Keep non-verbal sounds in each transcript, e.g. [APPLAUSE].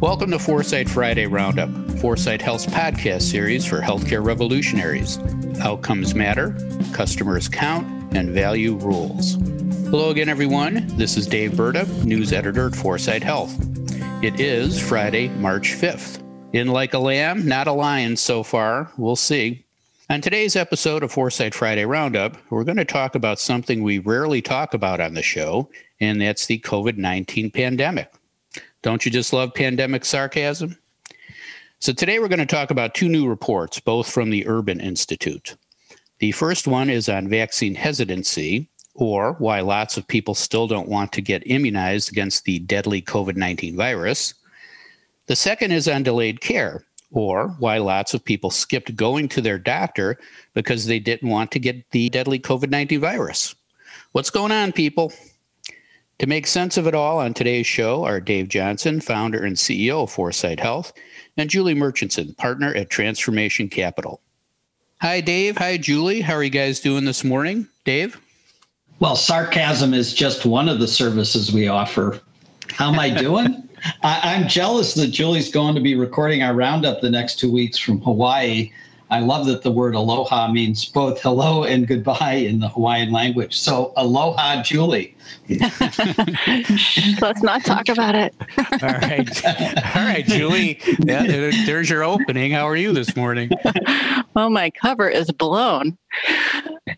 Welcome to Foresight Friday Roundup, Foresight Health's podcast series for healthcare revolutionaries. Outcomes matter, customers count, and value rules. Hello again, everyone. This is Dave Burda, news editor at Foresight Health. It is Friday, March 5th. In like a lamb, not a lion so far. We'll see. On today's episode of Foresight Friday Roundup, we're going to talk about something we rarely talk about on the show, and that's the COVID 19 pandemic. Don't you just love pandemic sarcasm? So, today we're going to talk about two new reports, both from the Urban Institute. The first one is on vaccine hesitancy, or why lots of people still don't want to get immunized against the deadly COVID 19 virus. The second is on delayed care, or why lots of people skipped going to their doctor because they didn't want to get the deadly COVID 19 virus. What's going on, people? To make sense of it all on today's show are Dave Johnson, founder and CEO of Foresight Health, and Julie Murchinson, partner at Transformation Capital. Hi, Dave. Hi, Julie. How are you guys doing this morning? Dave? Well, sarcasm is just one of the services we offer. How am I [LAUGHS] doing? I, am jealous that Julie's going to be recording our roundup the next two weeks from Hawaii. I love that the word aloha means both hello and goodbye in the Hawaiian language. So, aloha, Julie. [LAUGHS] Let's not talk about it. [LAUGHS] All right. All right, Julie. Yeah, there's your opening. How are you this morning? Well, my cover is blown.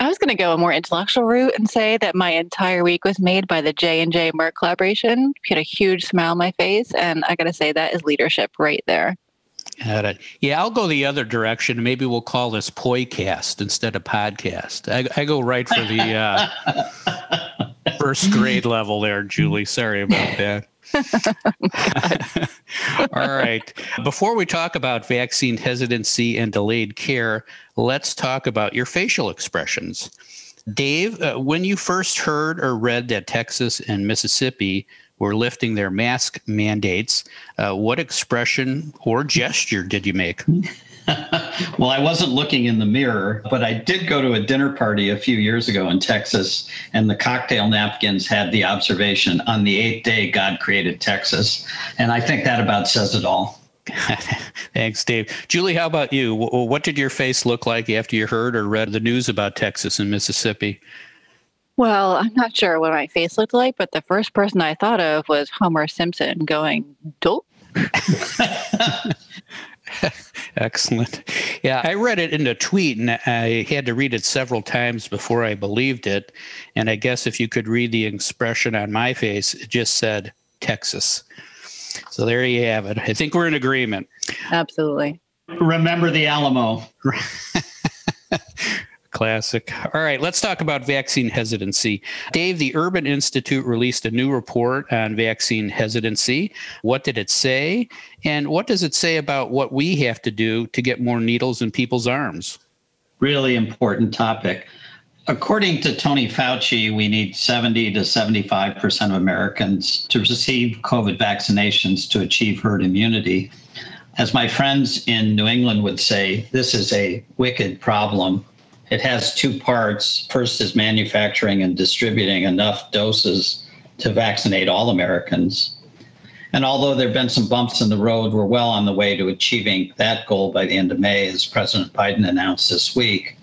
I was going to go a more intellectual route and say that my entire week was made by the J and J Merck collaboration. Had a huge smile on my face, and I got to say that is leadership right there. Yeah, I'll go the other direction. Maybe we'll call this Poycast instead of podcast. I, I go right for the uh, [LAUGHS] first grade level there, Julie. Sorry about that. [LAUGHS] All right. Before we talk about vaccine hesitancy and delayed care, let's talk about your facial expressions. Dave, uh, when you first heard or read that Texas and Mississippi were lifting their mask mandates, uh, what expression or gesture did you make? [LAUGHS] well, I wasn't looking in the mirror, but I did go to a dinner party a few years ago in Texas, and the cocktail napkins had the observation on the eighth day, God created Texas. And I think that about says it all. [LAUGHS] Thanks, Dave. Julie, how about you? What did your face look like after you heard or read the news about Texas and Mississippi? Well, I'm not sure what my face looked like, but the first person I thought of was Homer Simpson going, dope. [LAUGHS] Excellent. Yeah, I read it in a tweet and I had to read it several times before I believed it. And I guess if you could read the expression on my face, it just said Texas. So there you have it. I think we're in agreement. Absolutely. Remember the Alamo. [LAUGHS] Classic. All right, let's talk about vaccine hesitancy. Dave, the Urban Institute released a new report on vaccine hesitancy. What did it say? And what does it say about what we have to do to get more needles in people's arms? Really important topic. According to Tony Fauci, we need 70 to 75% of Americans to receive COVID vaccinations to achieve herd immunity. As my friends in New England would say, this is a wicked problem it has two parts. First is manufacturing and distributing enough doses to vaccinate all Americans. And although there have been some bumps in the road, we're well on the way to achieving that goal by the end of May, as President Biden announced this week.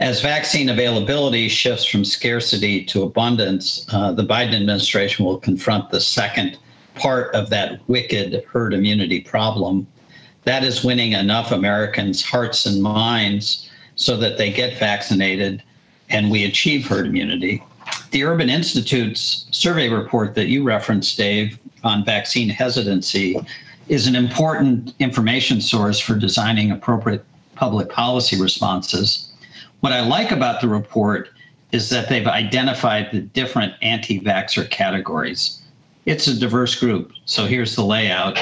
As vaccine availability shifts from scarcity to abundance, uh, the Biden administration will confront the second part of that wicked herd immunity problem. That is winning enough Americans' hearts and minds so that they get vaccinated and we achieve herd immunity. The Urban Institute's survey report that you referenced, Dave, on vaccine hesitancy is an important information source for designing appropriate public policy responses. What I like about the report is that they've identified the different anti vaxxer categories. It's a diverse group. So here's the layout.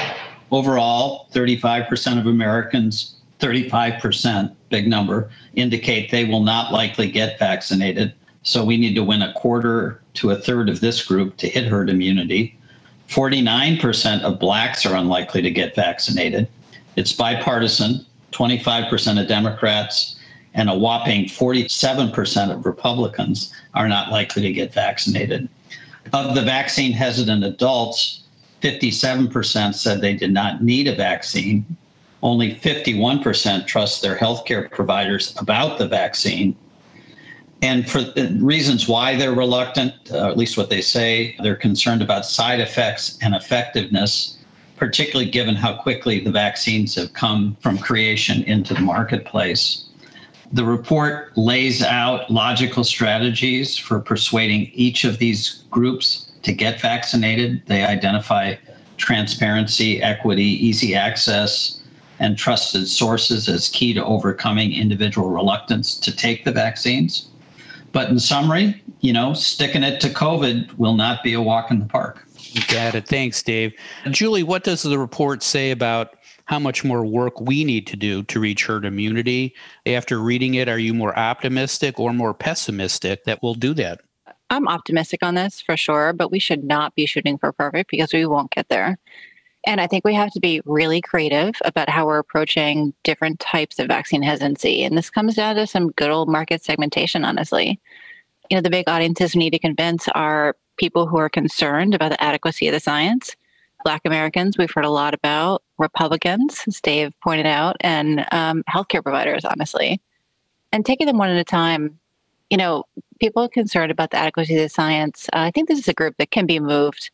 Overall, 35% of Americans 35%, big number, indicate they will not likely get vaccinated. So we need to win a quarter to a third of this group to hit herd immunity. 49% of blacks are unlikely to get vaccinated. It's bipartisan, 25% of Democrats and a whopping 47% of Republicans are not likely to get vaccinated. Of the vaccine hesitant adults, 57% said they did not need a vaccine. Only 51% trust their healthcare providers about the vaccine. And for reasons why they're reluctant, uh, at least what they say, they're concerned about side effects and effectiveness, particularly given how quickly the vaccines have come from creation into the marketplace. The report lays out logical strategies for persuading each of these groups to get vaccinated. They identify transparency, equity, easy access, and trusted sources as key to overcoming individual reluctance to take the vaccines. But in summary, you know, sticking it to COVID will not be a walk in the park. Got it. Thanks, Dave. Julie, what does the report say about how much more work we need to do to reach herd immunity? After reading it, are you more optimistic or more pessimistic that we'll do that? I'm optimistic on this for sure, but we should not be shooting for perfect because we won't get there. And I think we have to be really creative about how we're approaching different types of vaccine hesitancy. And this comes down to some good old market segmentation, honestly. You know, the big audiences we need to convince are people who are concerned about the adequacy of the science. Black Americans, we've heard a lot about, Republicans, as Dave pointed out, and um, healthcare providers, honestly. And taking them one at a time, you know, people concerned about the adequacy of the science. Uh, I think this is a group that can be moved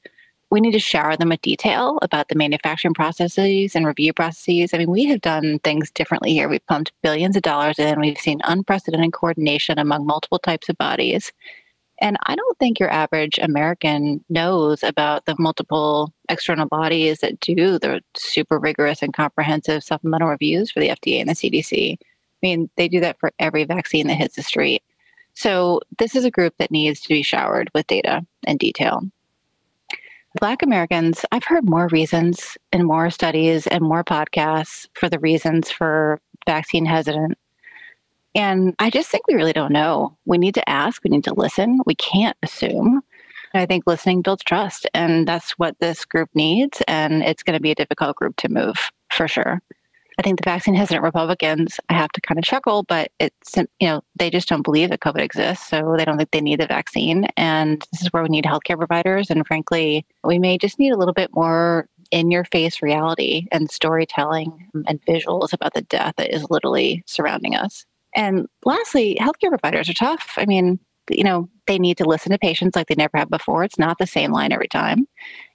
we need to shower them with detail about the manufacturing processes and review processes. I mean, we have done things differently here. We've pumped billions of dollars in. We've seen unprecedented coordination among multiple types of bodies. And I don't think your average American knows about the multiple external bodies that do the super rigorous and comprehensive supplemental reviews for the FDA and the CDC. I mean, they do that for every vaccine that hits the street. So, this is a group that needs to be showered with data and detail. Black Americans, I've heard more reasons and more studies and more podcasts for the reasons for vaccine hesitant. And I just think we really don't know. We need to ask, we need to listen. We can't assume. I think listening builds trust, and that's what this group needs. And it's going to be a difficult group to move for sure. I think the vaccine hesitant Republicans, I have to kind of chuckle, but it's, you know, they just don't believe that COVID exists. So they don't think they need the vaccine. And this is where we need healthcare providers. And frankly, we may just need a little bit more in your face reality and storytelling and visuals about the death that is literally surrounding us. And lastly, healthcare providers are tough. I mean, you know, they need to listen to patients like they never have before. It's not the same line every time.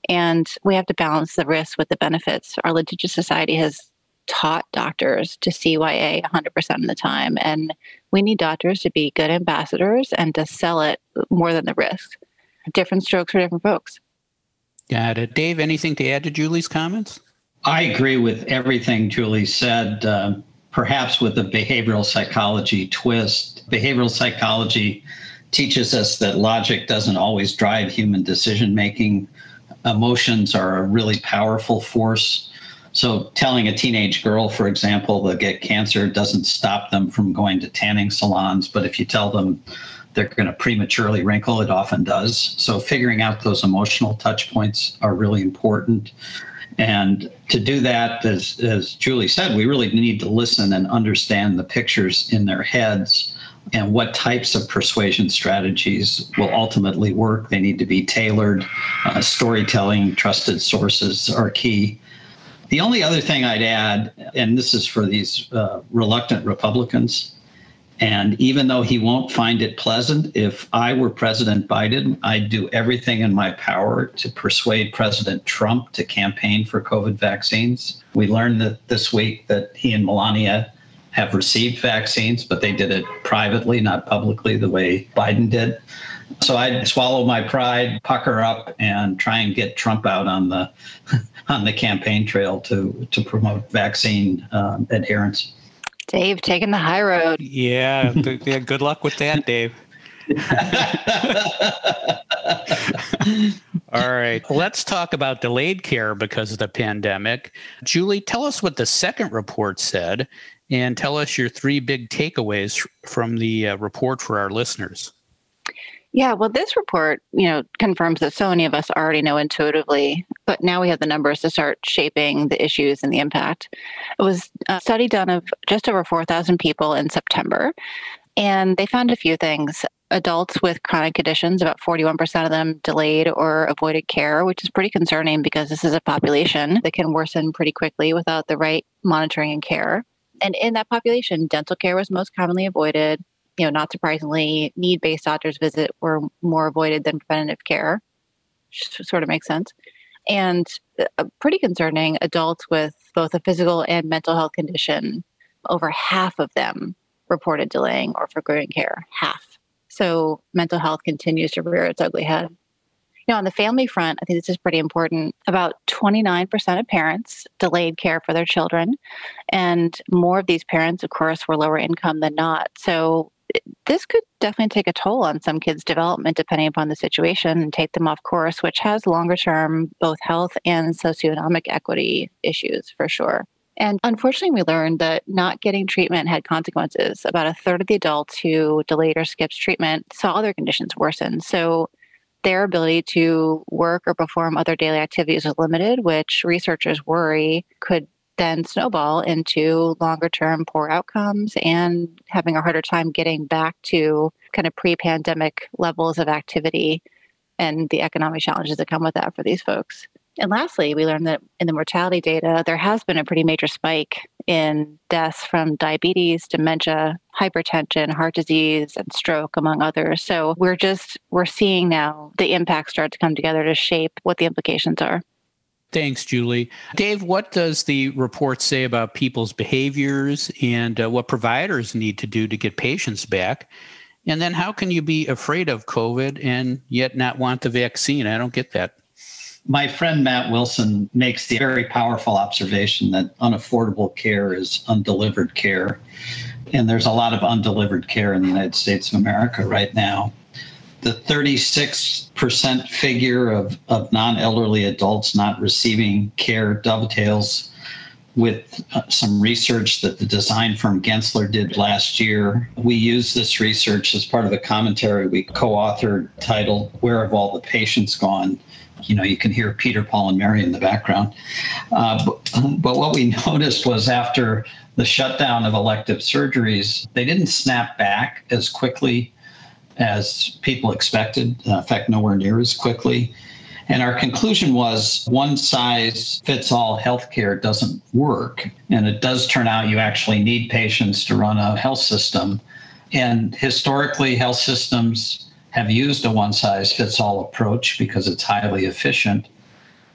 And we have to balance the risks with the benefits. Our litigious society has taught doctors to CYA 100% of the time. And we need doctors to be good ambassadors and to sell it more than the risk. Different strokes for different folks. Got it. Dave, anything to add to Julie's comments? I agree with everything Julie said, uh, perhaps with a behavioral psychology twist. Behavioral psychology teaches us that logic doesn't always drive human decision making. Emotions are a really powerful force so, telling a teenage girl, for example, they'll get cancer doesn't stop them from going to tanning salons. But if you tell them they're going to prematurely wrinkle, it often does. So, figuring out those emotional touch points are really important. And to do that, as, as Julie said, we really need to listen and understand the pictures in their heads and what types of persuasion strategies will ultimately work. They need to be tailored. Uh, storytelling, trusted sources are key. The only other thing I'd add, and this is for these uh, reluctant Republicans, and even though he won't find it pleasant, if I were President Biden, I'd do everything in my power to persuade President Trump to campaign for COVID vaccines. We learned that this week that he and Melania have received vaccines, but they did it privately, not publicly, the way Biden did. So I'd swallow my pride, pucker up, and try and get Trump out on the [LAUGHS] on the campaign trail to to promote vaccine um, adherence. Dave taking the high road. Yeah, [LAUGHS] yeah. Good luck with that, Dave. [LAUGHS] All right, let's talk about delayed care because of the pandemic. Julie, tell us what the second report said and tell us your three big takeaways from the uh, report for our listeners. Yeah, well, this report, you know, confirms that so many of us already know intuitively, but now we have the numbers to start shaping the issues and the impact. It was a study done of just over 4,000 people in September, and they found a few things. adults with chronic conditions, about 41% of them delayed or avoided care, which is pretty concerning because this is a population that can worsen pretty quickly without the right monitoring and care. And in that population, dental care was most commonly avoided. You know, not surprisingly, need based doctor's visit were more avoided than preventative care, which sort of makes sense. And uh, pretty concerning, adults with both a physical and mental health condition, over half of them reported delaying or forgoing care. Half. So mental health continues to rear its ugly head. You know, on the family front, I think this is pretty important. About 29% of parents delayed care for their children. And more of these parents, of course, were lower income than not. So this could definitely take a toll on some kids' development depending upon the situation and take them off course, which has longer term both health and socioeconomic equity issues for sure. And unfortunately, we learned that not getting treatment had consequences. About a third of the adults who delayed or skipped treatment saw their conditions worsen. So their ability to work or perform other daily activities was limited, which researchers worry could then snowball into longer term poor outcomes and having a harder time getting back to kind of pre pandemic levels of activity and the economic challenges that come with that for these folks. And lastly, we learned that in the mortality data, there has been a pretty major spike in deaths from diabetes, dementia, hypertension, heart disease, and stroke, among others. So we're just, we're seeing now the impacts start to come together to shape what the implications are. Thanks, Julie. Dave, what does the report say about people's behaviors and uh, what providers need to do to get patients back? And then how can you be afraid of COVID and yet not want the vaccine? I don't get that. My friend Matt Wilson makes the very powerful observation that unaffordable care is undelivered care. And there's a lot of undelivered care in the United States of America right now the 36% figure of, of non elderly adults not receiving care dovetails with uh, some research that the design firm Gensler did last year. We used this research as part of a commentary we co authored titled, Where Have All the Patients Gone? You know, you can hear Peter, Paul, and Mary in the background. Uh, but, but what we [LAUGHS] noticed was after the shutdown of elective surgeries, they didn't snap back as quickly as people expected, uh, in fact, nowhere near as quickly. And our conclusion was one size fits all healthcare doesn't work. And it does turn out you actually need patients to run a health system. And historically, health systems have used a one size fits all approach because it's highly efficient.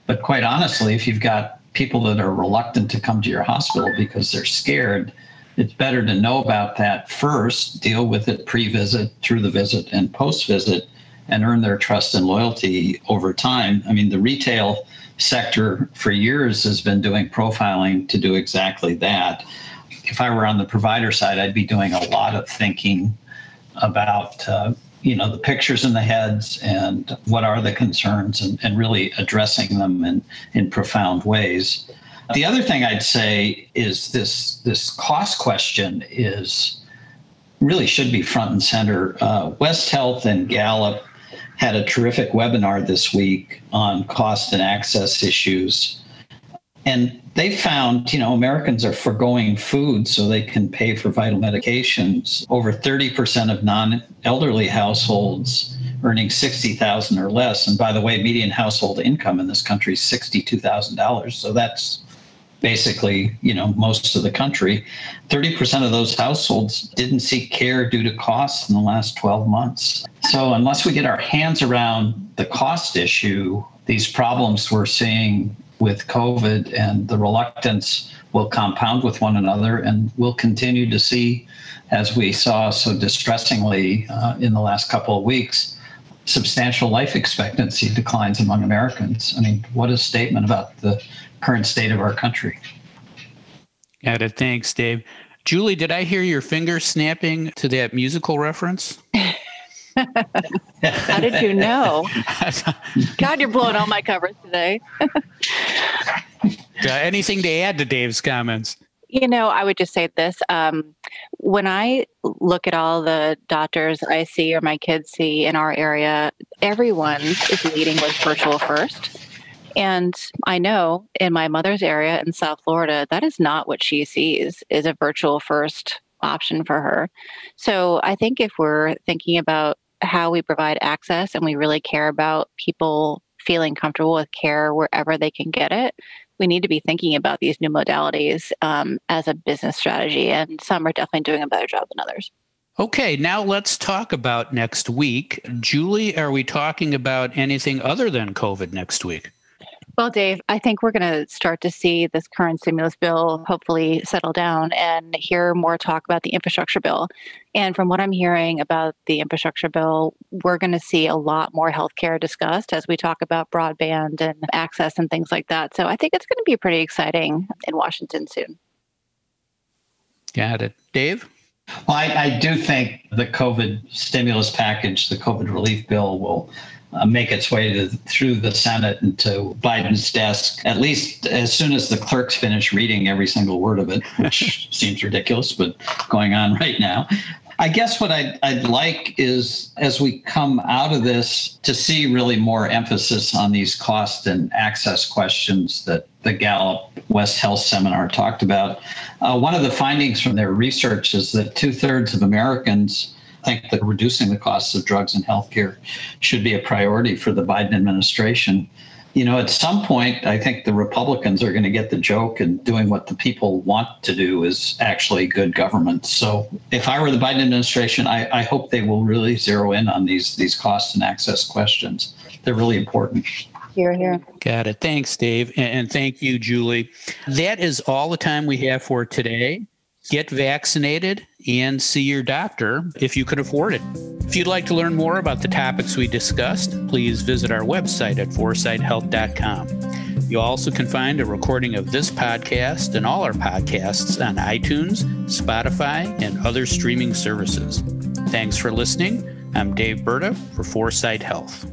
But quite honestly, if you've got people that are reluctant to come to your hospital because they're scared, it's better to know about that first, deal with it pre visit, through the visit, and post visit, and earn their trust and loyalty over time. I mean, the retail sector for years has been doing profiling to do exactly that. If I were on the provider side, I'd be doing a lot of thinking about. Uh, you know the pictures in the heads and what are the concerns and, and really addressing them in, in profound ways the other thing I'd say is this this cost question is really should be front and center. Uh, West Health and Gallup had a terrific webinar this week on cost and access issues. And they found, you know, Americans are foregoing food so they can pay for vital medications. Over 30% of non-elderly households earning 60,000 or less. And by the way, median household income in this country is $62,000. So that's basically, you know, most of the country, 30% of those households didn't seek care due to costs in the last 12 months. So unless we get our hands around the cost issue, these problems we're seeing with COVID and the reluctance will compound with one another, and we'll continue to see, as we saw so distressingly uh, in the last couple of weeks, substantial life expectancy declines among Americans. I mean, what a statement about the current state of our country. Got it. Thanks, Dave. Julie, did I hear your finger snapping to that musical reference? [LAUGHS] How did you know? [LAUGHS] God, you're blowing all my covers today. [LAUGHS] uh, anything to add to Dave's comments? You know, I would just say this. Um, when I look at all the doctors I see or my kids see in our area, everyone is leading with virtual first. And I know in my mother's area in South Florida, that is not what she sees is a virtual first option for her. So I think if we're thinking about how we provide access and we really care about people feeling comfortable with care wherever they can get it, we need to be thinking about these new modalities um, as a business strategy. And some are definitely doing a better job than others. Okay, now let's talk about next week. Julie, are we talking about anything other than COVID next week? Well, Dave, I think we're going to start to see this current stimulus bill hopefully settle down and hear more talk about the infrastructure bill. And from what I'm hearing about the infrastructure bill, we're going to see a lot more healthcare discussed as we talk about broadband and access and things like that. So I think it's going to be pretty exciting in Washington soon. Got it. Dave? Well, I, I do think the COVID stimulus package, the COVID relief bill, will uh, make its way to, through the Senate and to Biden's desk, at least as soon as the clerks finish reading every single word of it, [LAUGHS] which seems ridiculous, but going on [LAUGHS] right now. I guess what I'd, I'd, like is as we come out of this to see really more emphasis on these cost and access questions that the Gallup West Health Seminar talked about. Uh, one of the findings from their research is that two thirds of Americans think that reducing the costs of drugs and healthcare should be a priority for the Biden administration. You know, at some point, I think the Republicans are going to get the joke and doing what the people want to do is actually good government. So if I were the Biden administration, I, I hope they will really zero in on these these cost and access questions. They're really important. Here, here. Got it. Thanks, Dave. And thank you, Julie. That is all the time we have for today get vaccinated, and see your doctor if you can afford it. If you'd like to learn more about the topics we discussed, please visit our website at foresighthealth.com. You also can find a recording of this podcast and all our podcasts on iTunes, Spotify, and other streaming services. Thanks for listening. I'm Dave Burda for Foresight Health.